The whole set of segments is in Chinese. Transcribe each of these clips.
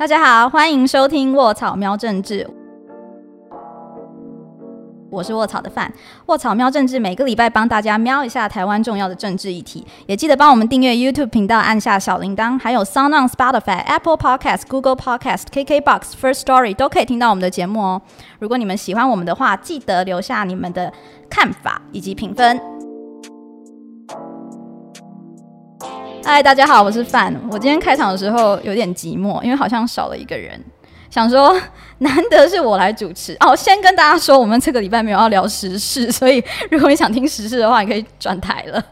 大家好，欢迎收听卧草喵政治。我是卧草的范，卧草喵政治每个礼拜帮大家瞄一下台湾重要的政治议题，也记得帮我们订阅 YouTube 频道，按下小铃铛，还有 Sound on Spotify、Apple Podcast、Google Podcast、KKBox、First Story 都可以听到我们的节目哦。如果你们喜欢我们的话，记得留下你们的看法以及评分。嗨，大家好，我是范。我今天开场的时候有点寂寞，因为好像少了一个人。想说，难得是我来主持哦。先跟大家说，我们这个礼拜没有要聊时事，所以如果你想听时事的话，你可以转台了。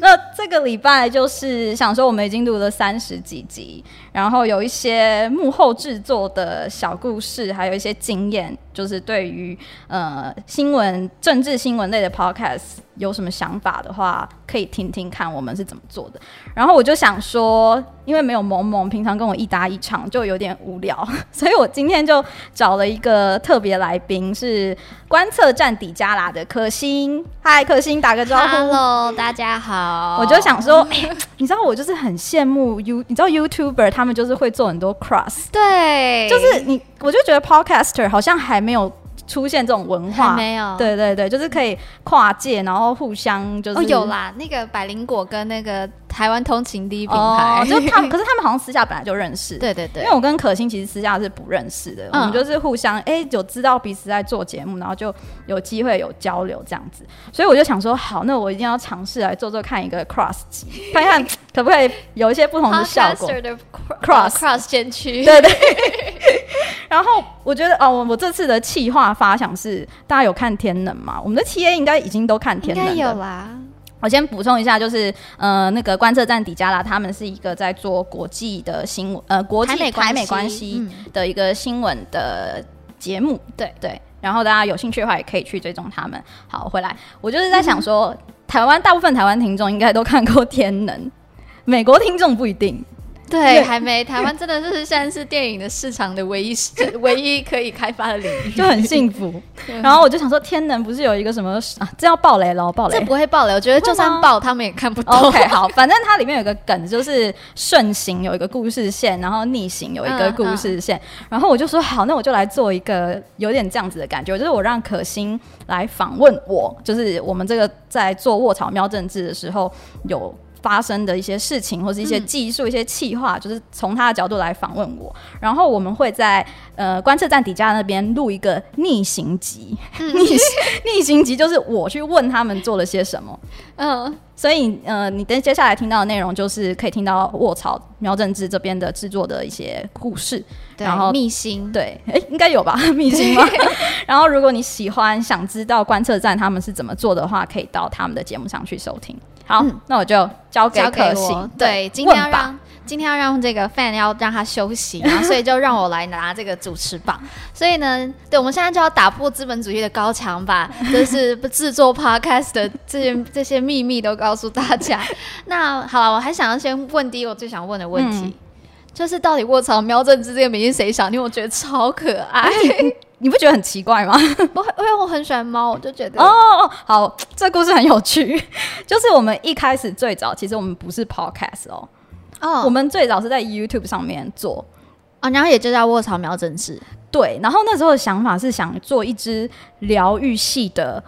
那这个礼拜就是想说，我们已经录了三十几集，然后有一些幕后制作的小故事，还有一些经验，就是对于呃新闻、政治新闻类的 podcast 有什么想法的话。可以听听看我们是怎么做的，然后我就想说，因为没有萌萌平常跟我一搭一唱，就有点无聊，所以我今天就找了一个特别来宾，是观测站底加拉的可心。嗨，可心，打个招呼。Hello，大家好。我就想说，你知道我就是很羡慕 You，你知道 YouTuber 他们就是会做很多 cross，对，就是你，我就觉得 Podcaster 好像还没有。出现这种文化没有？对对对，就是可以跨界，然后互相就是有啦。那个百灵果跟那个台湾通勤第一品牌，就他们，可是他们好像私下本来就认识。对对对，因为我跟可心其实私下是不认识的，我们就是互相哎有知道彼此在做节目，然后就有机会有交流这样子。所以我就想说，好，那我一定要尝试来做做看一个 cross 集，看看可不可以有一些不同的效果。cross cross 先驱，对对。然后我觉得哦，我我这次的企划发想是，大家有看天能吗？我们的 T A 应该已经都看天能有啦。我先补充一下，就是呃，那个观测站底加拉他们是一个在做国际的新闻，呃，国际台美关系的一个新闻的节目。对对。然后大家有兴趣的话，也可以去追踪他们。好，回来我就是在想说，台湾大部分台湾听众应该都看过天能，美国听众不一定。对，还没。台湾真的就是现在是电影的市场的唯一、唯一可以开发的领域，就很幸福。然后我就想说，天能不是有一个什么啊？这要爆雷了，爆雷？这不会爆雷，我觉得就算爆，他们也看不懂。OK，好，反正它里面有个梗，就是顺行有一个故事线，然后逆行有一个故事线。然后我就说，好，那我就来做一个有点这样子的感觉，就是我让可心来访问我，就是我们这个在做卧草喵政治的时候有。发生的一些事情，或是一些技术、一些企划，就是从他的角度来访问我。然后我们会在呃观测站底下那边录一个逆行集，逆逆行集就是我去问他们做了些什么。嗯，所以呃，你等接下来听到的内容就是可以听到卧槽苗政治这边的制作的一些故事。然后密辛，对，哎，应该有吧？密辛吗？然后如果你喜欢想知道观测站他们是怎么做的话，可以到他们的节目上去收听。好，那我就交给可心。对，今天要让今天要让这个 fan 要让他休息，然后所以就让我来拿这个主持棒。所以呢，对，我们现在就要打破资本主义的高墙，把 就是制作 podcast 的这些这些秘密都告诉大家。那好了，我还想要先问第一个我最想问的问题，就是到底卧槽喵政治这个名字谁想？因为我觉得超可爱。你不觉得很奇怪吗？不会，因为我很喜欢猫，我就觉得哦哦，好，这故事很有趣。就是我们一开始最早，其实我们不是 podcast 哦，哦，我们最早是在 YouTube 上面做啊，然后也就叫卧槽苗政治。对，然后那时候的想法是想做一支疗愈系的。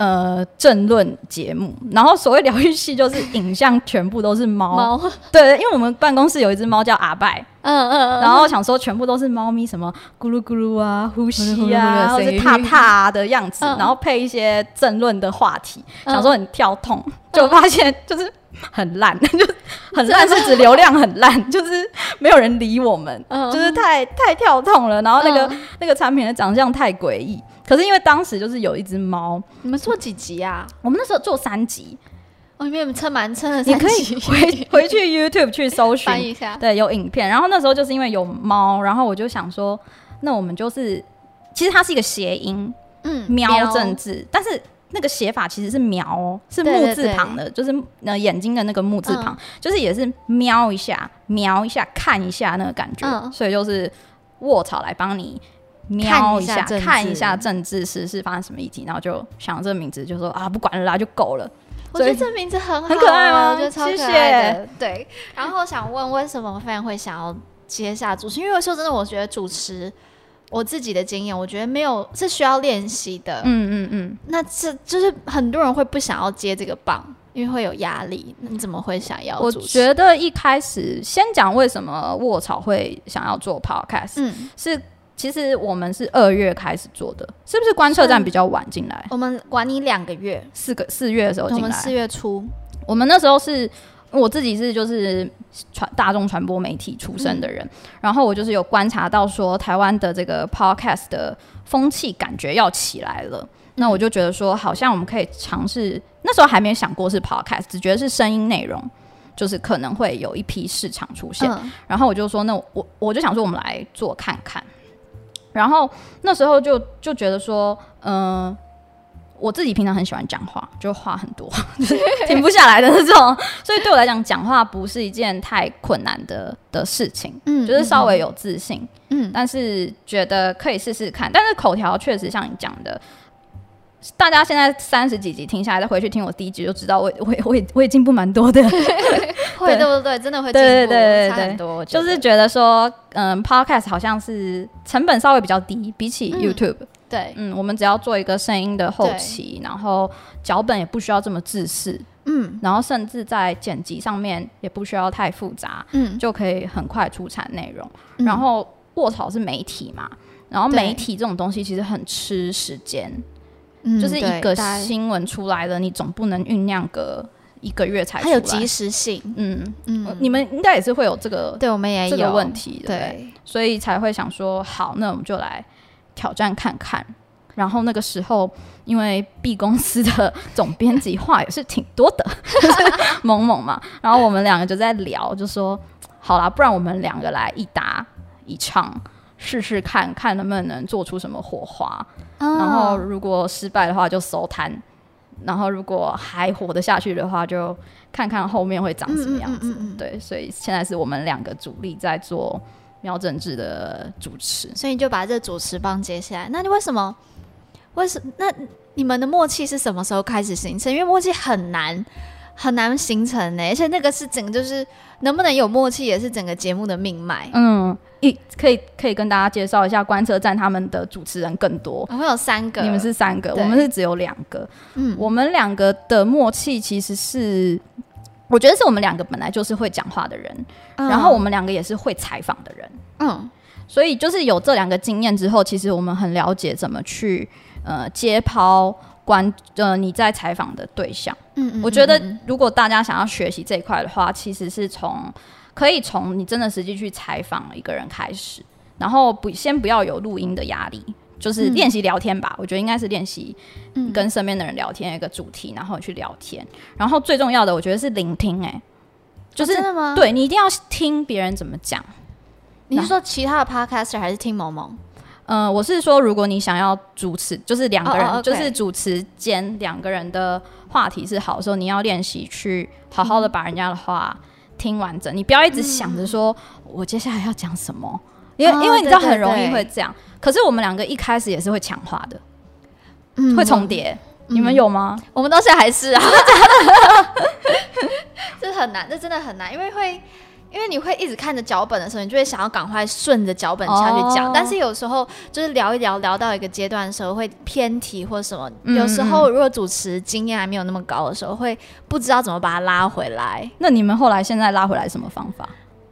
呃，政论节目，然后所谓疗愈系就是影像全部都是猫，对，因为我们办公室有一只猫叫阿拜，嗯嗯，然后想说全部都是猫咪，什么咕噜咕噜啊，呼吸啊，或者踏踏的样子，然后配一些政论的话题，想说很跳痛，就发现就是很烂，就很烂是指流量很烂，就是没有人理我们，就是太太跳痛了，然后那个那个产品的长相太诡异。可是因为当时就是有一只猫，你们做几集啊？我们那时候做三集，哦，因为我们撑蛮撑的，你可以回回去 YouTube 去搜寻。一下，对，有影片。然后那时候就是因为有猫，然后我就想说，那我们就是其实它是一个谐音，嗯，喵。政治，但是那个写法其实是喵哦，是木字旁的，就是呃眼睛的那个木字旁，就是也是瞄一下，瞄一下，看一下那个感觉，所以就是卧槽来帮你。瞄一下，看一下政治时事发生什么议题，然后就想这个名字，就说啊，不管了啦，就够了。我觉得这名字很很可爱吗？我觉得超可爱的。对。然后想问，为什么 fan 会想要接下主持？因为说真的，我觉得主持我自己的经验，我觉得没有是需要练习的。嗯嗯嗯，那这就是很多人会不想要接这个棒，因为会有压力。那你怎么会想要我？觉得一开始先讲为什么卧槽会想要做 podcast，、嗯，是其实我们是二月开始做的，是不是观测站比较晚进来？我们管你两个月，四个四月的时候进来，我们四月初，我们那时候是我自己是就是传大众传播媒体出身的人，然后我就是有观察到说台湾的这个 podcast 的风气感觉要起来了。那我就觉得说，好像我们可以尝试。那时候还没想过是 podcast，只觉得是声音内容，就是可能会有一批市场出现。嗯然后我就说，那我我就想说，我们来做看看。然后那时候就就觉得说，嗯、我自己平常很喜欢讲话，就话很多，就 是停不下来的那种。所以对我来讲，讲话不是一件太困难的的事情，嗯就是稍微有自信，嗯但是觉得可以试试看。但是口条确实像你讲的。大家现在三十几集听下来，再回去听我第一集就知道我，我也我也我也进步蛮多的。会对不对？真的会进对对步，对对对差很多。就是觉得说，嗯，podcast 好像是成本稍微比较低，比起嗯 YouTube，对，嗯我们只要做一个声音的后期，然后脚本也不需要这么自式，嗯然后甚至在剪辑上面也不需要太复杂，嗯，就可以很快出产内容。嗯然后卧槽是媒体嘛，然后媒体这种东西其实很吃时间，嗯就是一个新闻出来了，你总不能酝酿个一个月才出来。它有及时性，嗯，嗯，你们应该也是会有这个对我们也有这个问题？对，所以才会想说，好，那我们就来挑战看看。然后那个时候，因为 B 公司的总编辑话也是挺多的，就是萌萌嘛。然后我们两个就在聊，就说好啦，不然我们两个来一搭一唱，试试看看能不能做出什么火花。然后嗯如果失败的话就收摊，然后如果还活得下去的话，就看看后面会长什么样子。嗯嗯嗯嗯嗯对，所以现在是我们两个主力在做苗政治的主持。所以你就把这主持棒接下来。那你为什么？为什那你们的默契是什么时候开始形成？因为默契很难很难形成呢，而且那个是整个就是能不能有默契，也是整个节目的命脉。嗯，一可以可以跟大家介绍一下观测站他们的主持人更多。我们有三个，你们是三个，我们是只有两个。嗯我们两个的默契其实是，我觉得是我们两个本来就是会讲话的人，然后我们两个也是会采访的人。嗯所以就是有这两个经验之后，其实我们很了解怎么去呃接抛关呃你在采访的对象。嗯嗯，我觉得嗯如果大家想要学习这一块的话，其实是从可以从你真的实际去采访一个人开始，然后不先不要有录音的压力。就是嗯练习聊天吧，我觉得应该是练习嗯跟身边的人聊天一个主题，然后去聊天。然后最重要的，我觉得是聆听、哎，就是、哦真的吗？，对你一定要听别人怎么讲。你是说其他的 podcaster 还是听萌萌？呃，我是说，如果你想要主持，就是两个人就是主持间两个人的话题是好的时候，你要练习去好好的把人家的话听完整，你不要一直想着说、我接下来要讲什么，因为、哦因为你知道很容易会这样。可是我们两个一开始也是会强化的，嗯会重叠，你们有吗？我们到现在还是啊，这很难，这真的很难，因为会。因为你会一直看着脚本的时候，你就会想要赶快顺着脚本下去讲。哦但是有时候就是聊一聊，聊到一个阶段的时候会偏题或什么。嗯有时候如果主持经验还没有那么高的时候，会不知道怎么把它拉回来。那你们后来现在拉回来什么方法？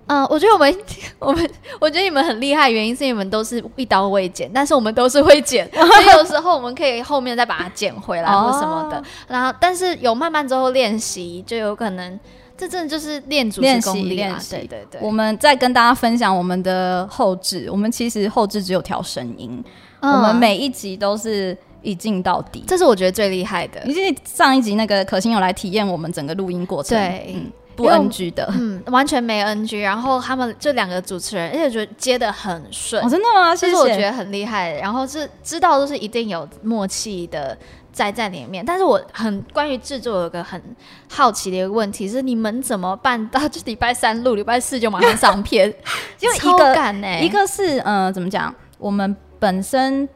嗯，我觉得我们我们我觉得你们很厉害，原因是你们都是一刀未剪，但是我们都是会剪，所以有时候我们可以后面再把它剪回来或什么的。哦然后，但是有慢慢之后练习，就有可能这真的就是练主持练习功力啦练习对对对，我们再跟大家分享我们的后置，我们其实后置只有调声音，嗯我们每一集都是一镜到底。这是我觉得最厉害的。因为上一集那个可心有来体验我们整个录音过程，对嗯，不 NG 的。嗯，完全没 NG，然后他们这两个主持人，而且觉得接的很顺哦，，真的吗？谢谢。这是我觉得很厉害。然后是知道都是一定有默契的在在里面，但是我很关于制作有个很好奇的一个问题是，你们怎么办到就礼拜三录，礼拜四就马上上片？因为一个一个是呃，怎么讲？我们本身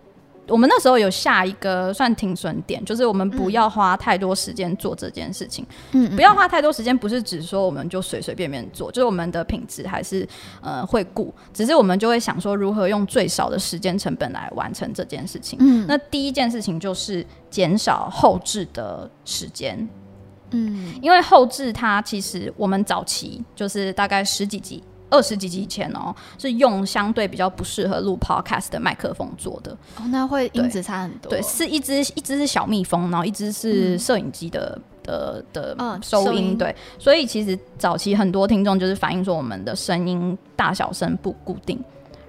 我们那时候有下一个算停损点，就是我们不要花太多时间做这件事情。嗯，不要花太多时间，不是指说我们就随随便便做，就是我们的品质还是呃会顾，只是我们就会想说如何用最少的时间成本来完成这件事情。嗯那第一件事情就是减少后置的时间，嗯因为后置它其实我们早期就是大概十几集。二十几集以前哦，是用相对比较不适合录 podcast 的麦克风做的，哦，那会音质差很多。对，是一只一只是小蜜蜂，然后一只是摄影机的、的的嗯收音，对，所以其实早期很多听众就是反映说我们的声音大小声不固定。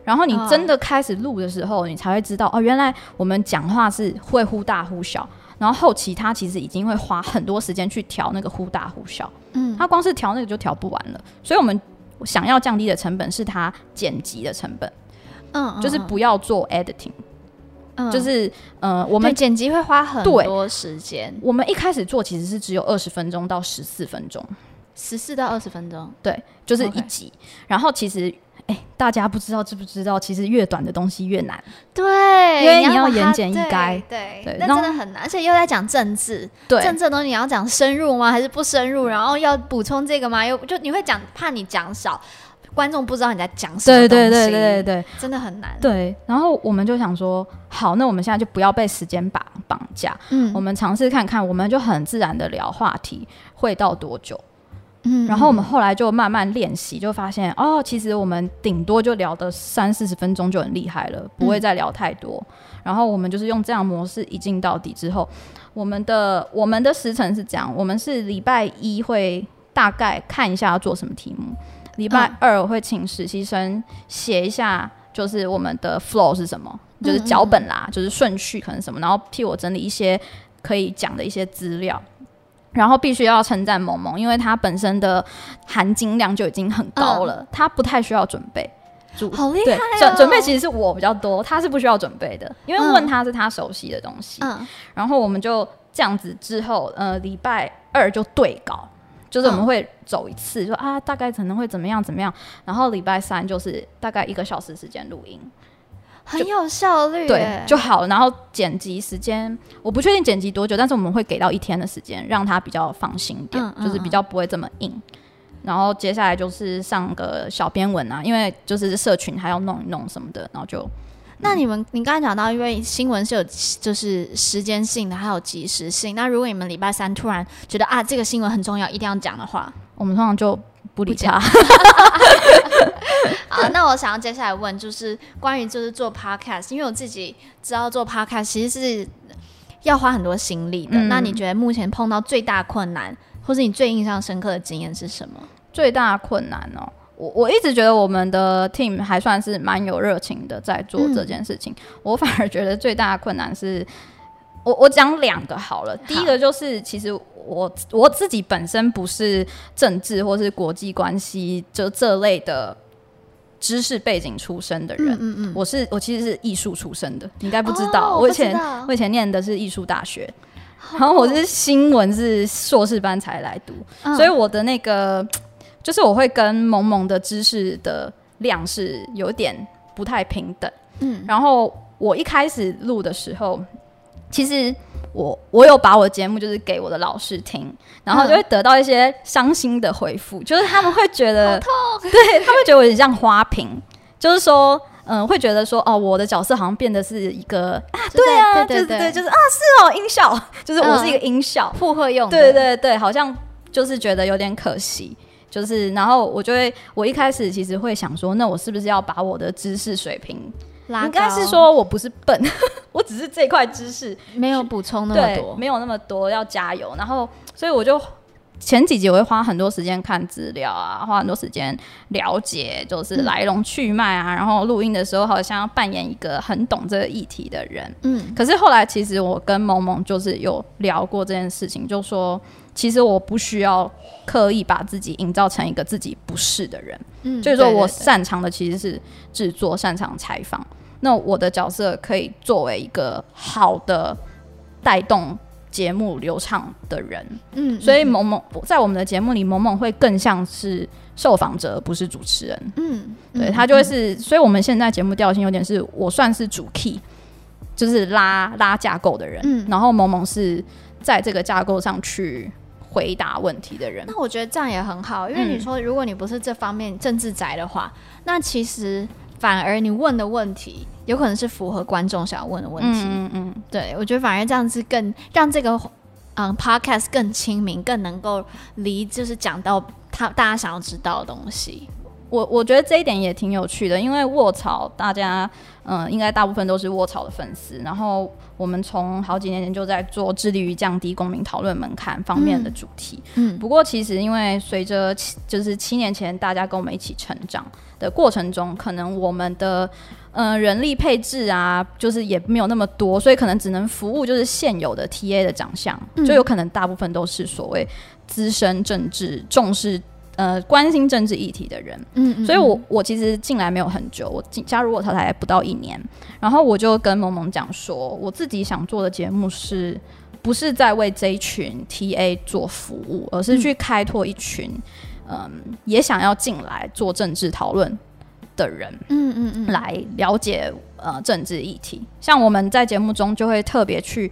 然后你哦。真的开始录的时候，你才会知道哦，原来我们讲话是会忽大忽小，然后后期他其实已经会花很多时间去调那个忽大忽小，嗯，他光是调那个就调不完了。所以我们想要降低的成本是它剪辑的成本，嗯，就是不要做 editing，、嗯，就是呃，我我们们剪辑会花很多时间，我们一开始做其实是只有二十分钟到十四分钟，十四到二十分钟。对，就是一集。然后其实，哎、大家不知道知不知道，其实越短的东西越难。对，因为你要言简意赅对对那真的很难，而且又在讲政治，对政治的东西你要讲深入吗？还是不深入？然后要补充这个吗？又就你会讲，怕你讲少，观众不知道你在讲什么对对对真的很难。对。然后我们就想说，好，那我们现在就不要被时间绑绑架，嗯我们尝试看看，我们就很自然的聊话题会到多久。嗯然后我们后来就慢慢练习，就发现哦，其实我们顶多就聊的三四十分钟就很厉害了，不会再聊太多。然后我们就是用这样模式一镜到底之后，我们的我们的时程是这样，我们是礼拜一会大概看一下要做什么题目，礼拜嗯二我会请实习生写一下，就是我们的 flow 是什么，就是脚本啦，就是顺序可能什么，然后替我整理一些可以讲的一些资料。然后必须要称赞萌萌，因为他本身的含金量就已经很高了，他不太需要准备。好厉害、哦，准准备其实是我比较多，他是不需要准备的，因为嗯问他是他熟悉的东西。嗯然后我们就这样子之后，呃，礼拜二就对稿，就是我们嗯会走一次，说啊大概可能会怎么样怎么样。然后礼拜三就是大概一个小时时间录音，很有效率，对就好了。然后剪辑时间我不确定剪辑多久，但是我们会给到一天的时间，让他比较放心一点，就是比较不会这么硬。然后接下来就是上个小编文啊，因为就是社群还要弄一弄什么的，然后就那你们，你刚才讲到，因为新闻是有就是时间性的，还有及时性。那如果你们礼拜三突然觉得啊，这个新闻很重要，一定要讲的话，我们通常就不理他。好，那我想要接下来问，就是关于就是做 podcast，因为我自己知道做 podcast 其实是要花很多心力的。嗯那你觉得目前碰到最大困难，或是你最印象深刻的经验是什么？最大困难哦，我我一直觉得我们的 team 还算是蛮有热情的在做这件事情。我反而觉得最大的困难是，我我讲两个好了。第一个就是，其实我我自己本身不是政治或是国际关系就这类的知识背景出身的人。嗯嗯，我是我其实是艺术出身的，你应该不知道。哦我以前我以前念的是艺术大学，然后我是新闻是硕士班才来读，嗯所以我的那个就是我会跟萌萌的知识的量是有点不太平等。嗯然后我一开始录的时候，其实我我有把我的节目就是给我的老师听，然后就会得到一些伤心的回复，就是他们会觉得，对他们会觉得我有点像花瓶，就是说。嗯，会觉得说哦，我的角色好像变得是一个啊，对啊，对对就是对，就是啊，是哦，音效，就是我是一个音效，附和用的，对。对对，好像就是觉得有点可惜，就是然后我就会，我一开始其实会想说，那我是不是要把我的知识水平，拉应该是说我不是笨，我只是这块知识没有补充那么多，没有那么多，要加油。然后所以我就前几集我会花很多时间看资料啊，花很多时间了解就是来龙去脉啊，然后录音的时候好像要扮演一个很懂这个议题的人，嗯。可是后来，其实我跟萌萌就是有聊过这件事情，就说其实我不需要刻意把自己营造成一个自己不是的人，嗯就是说我擅长的其实是制作，擅长采访。那我的角色可以作为一个好的带动节目流畅的人，嗯，所以萌萌在我们的节目里，萌萌会更像是受访者，而不是主持人。嗯，对嗯他就会是，所以我们现在节目调性有点是我算是主 key，就是拉拉架构的人，嗯。然后萌萌是在这个架构上去回答问题的人。那我觉得这样也很好，因为你嗯说如果你不是这方面政治宅的话，那其实反而你问的问题有可能是符合观众想要问的问题。嗯嗯对我觉得反而这样子更让这个嗯 podcast 更亲民，更能够离就是讲到他大家想要知道的东西。我我觉得这一点也挺有趣的，因为卧槽，大家嗯、应该大部分都是卧槽的粉丝。然后我们从好几年前就在做致力于降低公民讨论门槛方面的主题。嗯不过其实因为随着七就是七年前大家跟我们一起成长的过程中，可能我们的呃人力配置啊，就是也没有那么多，所以可能只能服务就是现有的 TA 的长相，嗯就有可能大部分都是所谓资深政治重视。呃，关心政治议题的人，嗯所以我我其实进来没有很久，我进加入我才不到一年，然后我就跟萌萌讲说，我自己想做的节目是不是在为这一群 TA 做服务，而是去开拓一群嗯也想要进来做政治讨论的人，嗯嗯嗯，来了解呃政治议题。像我们在节目中就会特别去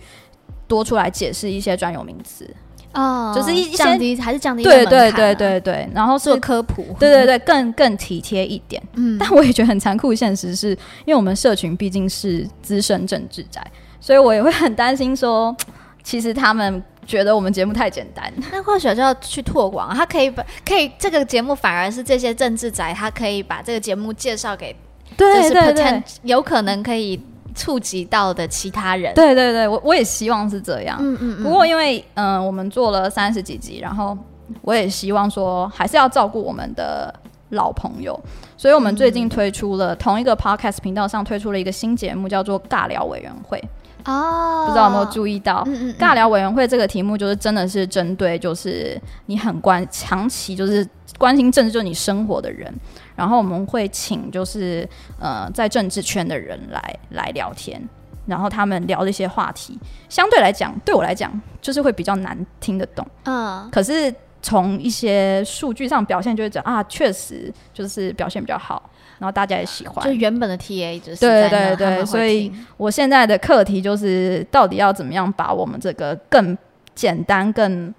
多出来解释一些专有名词，哦，就是一一些降低还是降低对对对对对，然后是。做科普，对对对，更更体贴一点。嗯，但我也觉得很残酷，现实是因为我们社群毕竟是资深政治宅，所以我也会很担心说，其实他们觉得我们节目太简单。那或许就要去拓广，他可以把可以这个节目反而是这些政治宅，他可以把这个节目介绍给就是 potent 有可能可以触及到的其他人。对对对，我我也希望是这样。嗯嗯嗯。不过因为嗯、呃我们做了三十几集，然后我也希望说还是要照顾我们的老朋友，所以我们最近推出了、同一个 podcast 频道上推出了一个新节目，叫做“尬聊委员会”，哦，不知道有没有注意到？嗯嗯嗯。尬聊委员会这个题目就是真的是针对就是你很关长期就是关心政治就是你生活的人，然后我们会请就是呃在政治圈的人来来聊天，然后他们聊的一些话题，相对来讲对我来讲就是会比较难听得懂，嗯。可是从一些数据上表现就会讲啊，确实就是表现比较好，然后大家也喜欢就。原本的 TA 就是对对对所以我现在的课题就是，到底要怎么样把我们这个更简单、更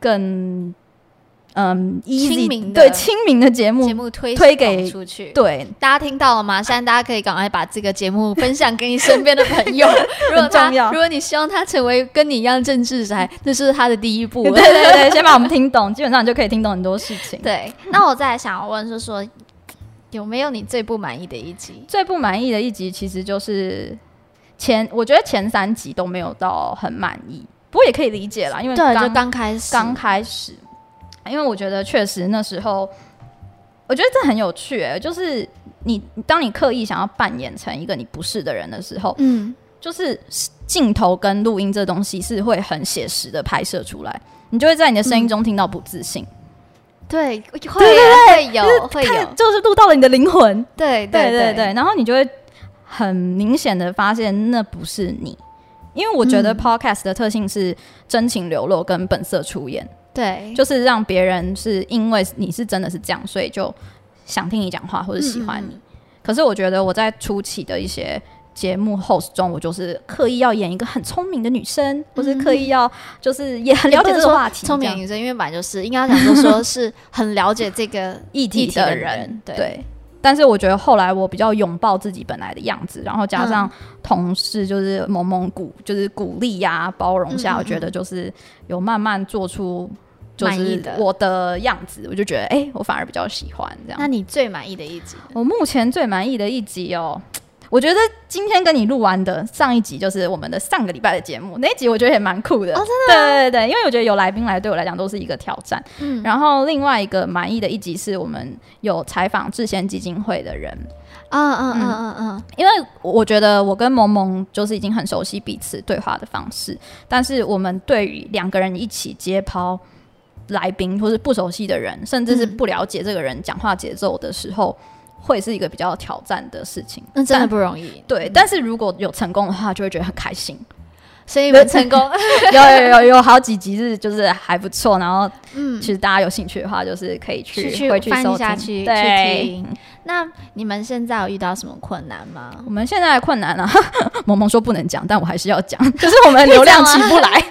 更嗯 easy 亲民的对亲民的节目节目推推给出去。对大家听到了吗？现在大家可以赶快把这个节目分享给你身边的朋友。如果重要如果你希望他成为跟你一样政治宅，这是他的第一步。对对对，先把我们听懂，基本上你就可以听懂很多事情。对，那我再想要问，是说有没有你最不满意的一集？最不满意的一集其实就是前，我觉得前三集都没有到很满意，不过也可以理解啦，因为对，刚就刚开始，刚开始，因为我觉得确实那时候，我觉得这很有趣、欸，就是你当你刻意想要扮演成一个你不是的人的时候，嗯，就是镜头跟录音这东西是会很写实的拍摄出来，你就会在你的声音中听到不自信，对，会对会有会有，就是录到了你的灵魂，对对对对对，然后你就会很明显的发现那不是你。因为我觉得嗯。podcast 的特性是真情流露跟本色出演，对，就是让别人是因为你是真的是这样，所以就想听你讲话或者喜欢你。嗯。可是我觉得我在初期的一些节目 host 中，我就是刻意要演一个很聪明的女生，或是刻意要就是也很了解这个话题，聪明女生，因为本来就是应该讲说说是很了解这个 议题的的人人，对对。但是我觉得后来我比较拥抱自己本来的样子，然后加嗯上同事就是萌萌鼓，就是鼓励呀、包容下，嗯嗯我觉得就是有慢慢做出就是满意的我的样子，我就觉得哎、我反而比较喜欢这样。那你最满意的一集？我目前最满意的一集哦，我觉得今天跟你录完的上一集就是我们的上个礼拜的节目，那一集我觉得也蛮酷的。哦真的、对对对，因为我觉得有来宾来对我来讲都是一个挑战。嗯，然后另外一个满意的一集是我们有采访智贤基金会的人，嗯嗯嗯嗯嗯，因为我觉得我跟萌萌就是已经很熟悉彼此对话的方式，但是我们对于两个人一起接抛来宾或是不熟悉的人，甚至是嗯。不了解这个人讲话节奏的时候，会是一个比较挑战的事情。那真的不容易。对，但是如果有成功的话，就会觉得很开心。所以你们成功，有有有有好几集是就是还不错，然后嗯其，实大家有兴趣的话，就是可以去去回去翻收听。一下去去对，听。那你们现在有遇到什么困难吗？我们现在的困难啊，萌萌说不能讲，但我还是要讲，就是我们流量起不来，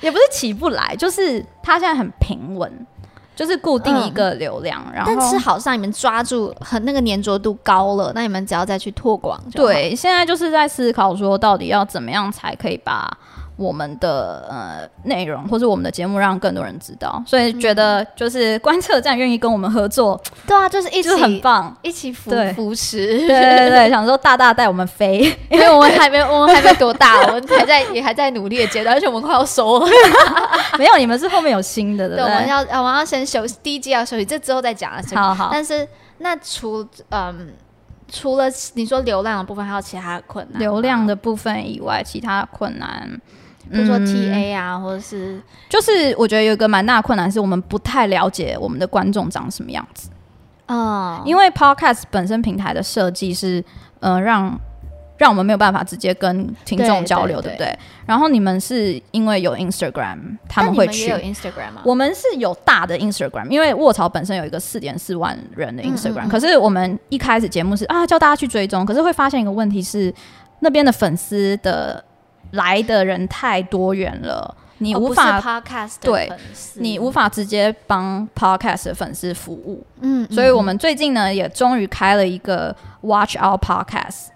也不是起不来，就是它现在很平稳，就是固定一个流量，然后但是好像你们抓住很那个粘着度高了，那你们只要再去拓广。对，现在就是在思考说，到底要怎么样才可以把我们的呃内容或是我们的节目让更多人知道，所以觉得就是观测站愿意跟我们合作，对啊，就是一起就是很棒。一起扶持。对对对，想说大大带我们飞，因为我们还没，我们还没多大，我们还在也还在努力的阶段，而且我们快要收了。没有你们是后面有新的，对对？我们要我们要先休息，第一季要休息，这之后再讲啊。好好，但是那除嗯除了你说流量的部分，还有其他的困难？流量的部分以外，其他困难，比如说嗯 TA 啊，或者是就是我觉得有一个蛮大的困难是我们不太了解我们的观众长什么样子，嗯，因为 Podcast 本身平台的设计是，呃，让让我们没有办法直接跟听众交流，对对不对？然后你们是因为有 Instagram，他们会去。Instagram 吗？我们是有大的 Instagram，因为卧槽本身有一个四点四万人的嗯嗯 Instagram，、嗯可是我们一开始节目是啊叫大家去追踪，可是会发现一个问题是那边的粉丝的来的人太多元了，你无法、Podcast 的对你无法直接帮 Podcast 的粉丝服务，嗯，所以我嗯们最近呢也终于开了一个 Watch Our Podcast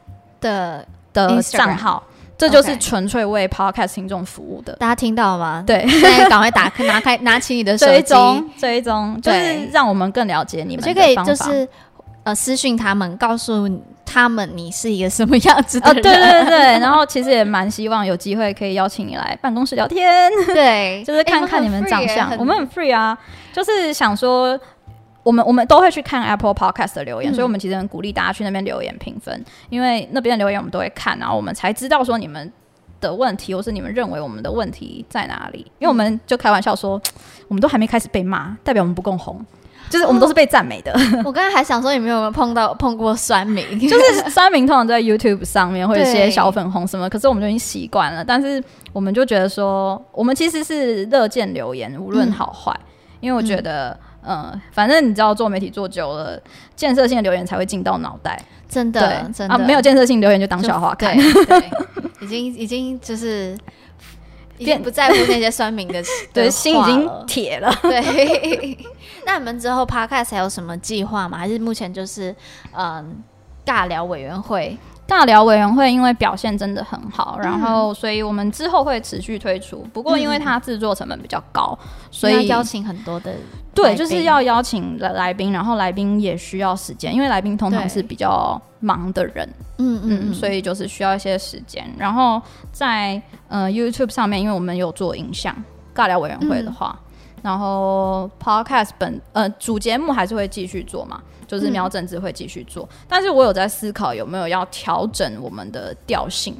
的的账号，这就是纯粹为 Podcast 听众服务的。大家听到了吗？对，现在赶快打开，拿开，拿起你的手追机，踪追踪，就是对。让我们更了解你们的我就可以方法。就是呃私讯他们，告诉他们你是一个什么样子的哦，人。对对对，然后其实也蛮希望有机会可以邀请你来办公室聊天，对，就是看看你们长相。我们很很 free 啊，就是想说，我们我们都会去看 Apple Podcast 的留言，嗯所以我们其实很鼓励大家去那边留言评分，因为那边的留言我们都会看，然后我们才知道说你们。的问题，或是你们认为我们的问题在哪里？因为我们就开玩笑说，我们都还没开始被骂，代表我们不够红，就是我们都是被赞美的。我刚才还想说，你们有没有碰到碰过酸民？就是酸民通常在 YouTube 上面会有一些小粉红什么，可是我们就已经习惯了。但是我们就觉得说，我们其实是乐见留言，无论好坏，因为我觉得，嗯、反正你知道做媒体做久了，建设性的留言才会进到脑袋。真的，真的、啊，没有建设性留言就当笑话看。对对，已经已经就是已经不在乎那些酸民的 对，心已经铁了。对。那你们之后 Podcast 还有什么计划吗？还是目前就是嗯尬聊委员会？尬聊委员会因为表现真的很好，嗯然后所以我们之后会持续推出。不过因为它制作成本比较高，所以要邀请很多的对，就是要邀请来来宾，然后来宾也需要时间，因为来宾通常是比较忙的人，嗯嗯，嗯，所以就是需要一些时间。然后在呃 YouTube 上面，因为我们有做影像尬聊委员会的话，然后 Podcast 本呃主节目还是会继续做嘛，就是嗯。喵政治会继续做，但是我有在思考有没有要调整我们的调性，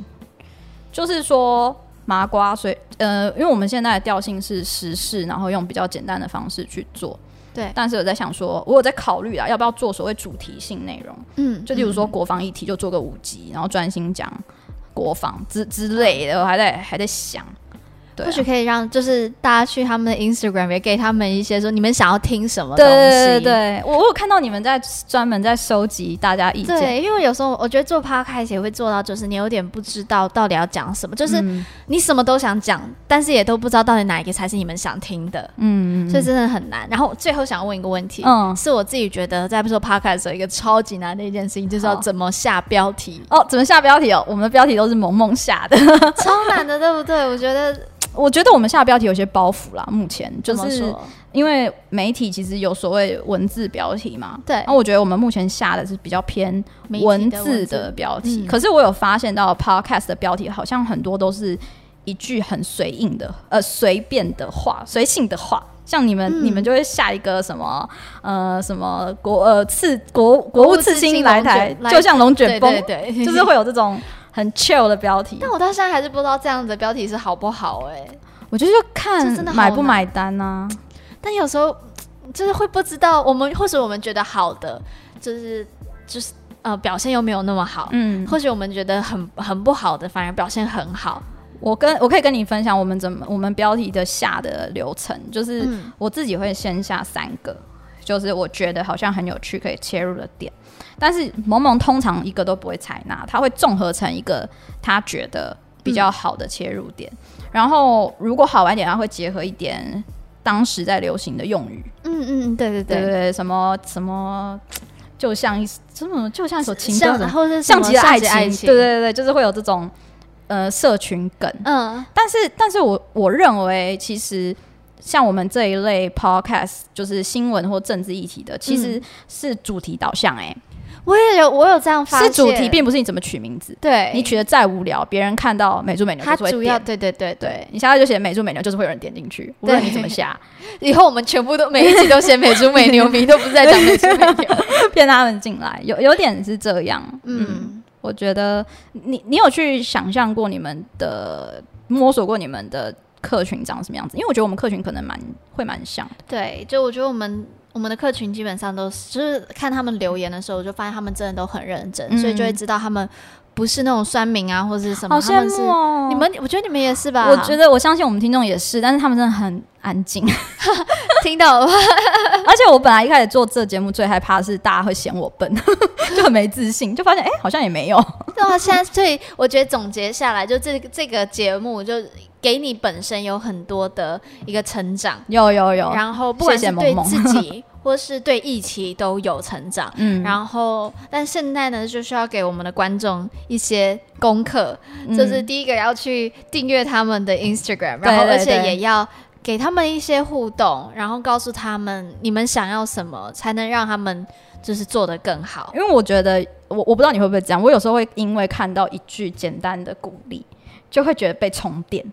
就是说。麻瓜，所以呃，因为我们现在的调性是时事，然后用比较简单的方式去做，对，但是我在想说，我有在考虑啊，要不要做所谓主题性内容，嗯，就例如说国防议题就做个五集，然后专心讲国防之之类的，我还在还在想。对、啊，或许可以让就是大家去他们的 Instagram 也给他们一些说你们想要听什么东西。对对对，我我有看到你们在专门在收集大家意见，对，因为有时候我觉得做 podcast 也会做到，就是你有点不知道到底要讲什么，就是嗯。你什么都想讲，但是也都不知道到底哪一个才是你们想听的，嗯，所以真的很难。然后最后想要问一个问题，嗯。是我自己觉得在做 podcast 的时候一个超级难的一件事情，就是要怎么下标题，哦，怎么下标题哦？我们的标题都是萌萌下的，超难的，对不对？我觉得我觉得我们下标题有些包袱啦，目前就是因为媒体其实有所谓文字标题嘛，对。那我觉得我们目前下的是比较偏文字的标题，嗯。可是我有发现到 podcast 的标题好像很多都是一句很随应的，呃，随便的话，随性的话。像你们，嗯。你们就会下一个什么，呃，什么国呃次国国务次卿来台，就像龙卷对风，对对，就是会有这种很 chill 的标题。但我到现在还是不知道这样的标题是好不好哎、我觉得就看买不买单啊。但有时候就是会不知道，我们或许我们觉得好的，就是就是呃表现又没有那么好，嗯，或许我们觉得很很不好的，反而表现很好。我跟我可以跟你分享我们怎么我们标题的下的流程，就是嗯我自己会先下三个，就是我觉得好像很有趣可以切入的点，但是萌萌通常一个都不会采纳，他会综合成一个他觉得比较好的切入点，然后如果好玩一点，他会结合一点当时在流行的用语，嗯嗯，对对对，对什么什么，就像一什么就像一首情歌像的或者是什么像极了爱爱情，对对对，就是会有这种呃社群梗。嗯。但是，但是我我认为，其实像我们这一类 podcast，就是新闻或政治议题的，其实是主题导向、欸，我也有我有这样发是现，主题，并不是你怎么取名字。对你取的再无聊，别人看到美猪美牛他主要点。对对对对，对你下来就写美猪美牛，就是会有人点进去，无论你怎么下，以后我们全部都每一集都写美猪美牛，名都不是在讲美猪美牛。骗他们进来，有有点是这样。嗯，嗯，我觉得你你有去想象过你们的摸索过你们的客群长什么样子？因为我觉得我们客群可能蛮会蛮像的。对，就我觉得我们。我们的客群基本上都是，就是看他们留言的时候，我就发现他们真的都很认真，嗯所以就会知道他们不是那种酸民啊，或者是什么，好羡慕哦！你们，我觉得你们也是吧？我觉得我相信我们听众也是，但是他们真的很安静。听到了吧？而且我本来一开始做这节目最害怕的是大家会嫌我笨，就很没自信，就发现哎、好像也没有。对啊，现在所以我觉得总结下来，就这个这个节目就给你本身有很多的一个成长，有有有，然后不管是对萌萌自己或是对疫情都有成长。嗯，然后，但现在呢，就需要给我们的观众一些功课，嗯就是第一个要去订阅他们的 Instagram，然后而且对也要给他们一些互动，然后告诉他们你们想要什么，才能让他们就是做得更好。因为我觉得我我不知道你会不会这样，我有时候会因为看到一句简单的鼓励，就会觉得被充电。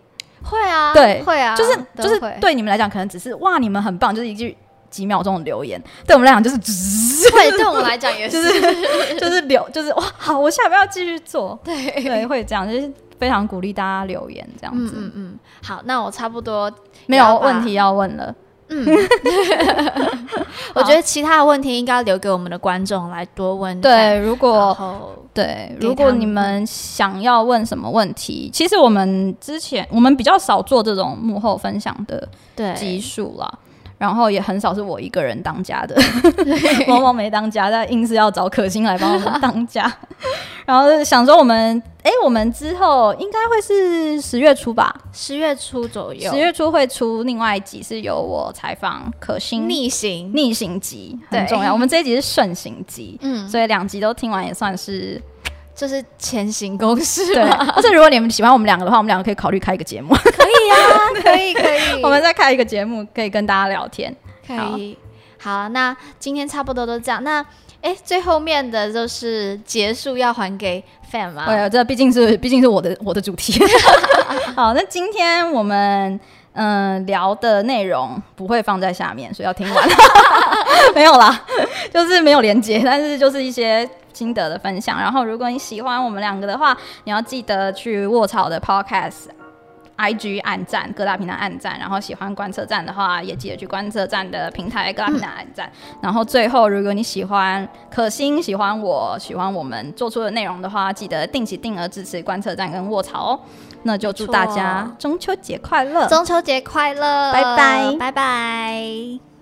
会啊，对会啊，就是就是对你们来讲，可能只是哇，你们很棒，就是一句几秒钟的留言；对我们来讲，就是滋会，对我们来讲也是，就是留，就是哇，好，我下不要继续做。对对，会这样，就是非常鼓励大家留言这样嗯子。嗯嗯，好，那我差不多没有问题要问了。嗯 我觉得其他的问题应该留给我们的观众来多问。对，，如果后对，如果你们想要问什么问题，其实我们之前我们比较少做这种幕后分享的对集数啦。然后也很少是我一个人当家的，往往没当家，但硬是要找可心来帮我们当家。然后想说我们，哎，我们之后应该会是十月初吧，十月初左右，十月初会出另外一集，是由我采访可心逆行，逆行集很重要。我们这一集是顺行集，嗯，所以两集都听完也算是就是前行公式对。嘛，而且如果你们喜欢我们两个的话，我们两个可以考虑开一个节目，可以啊，可以可以，我们再开一个节目，可以跟大家聊天。可以。好，那今天差不多都这样。那哎，最后面的就是结束要还给 fan 吗？对，这毕竟是毕竟是我的我的主题。好，那今天我们嗯、呃聊的内容不会放在下面，所以要听完。没有啦，就是没有连接，但是就是一些心得的分享。然后，如果你喜欢我们两个的话，你要记得去卧槽的 Podcast。IG 按赞，各大平台按赞，然后喜欢观测站的话，也记得去观测站的平台各大平台按赞。然后最后，如果你喜欢可心，喜欢我，喜欢我们做出的内容的话，记得定期定额支持观测站跟卧槽哦。那就祝大家中秋节快乐！中秋节快乐，拜拜拜拜。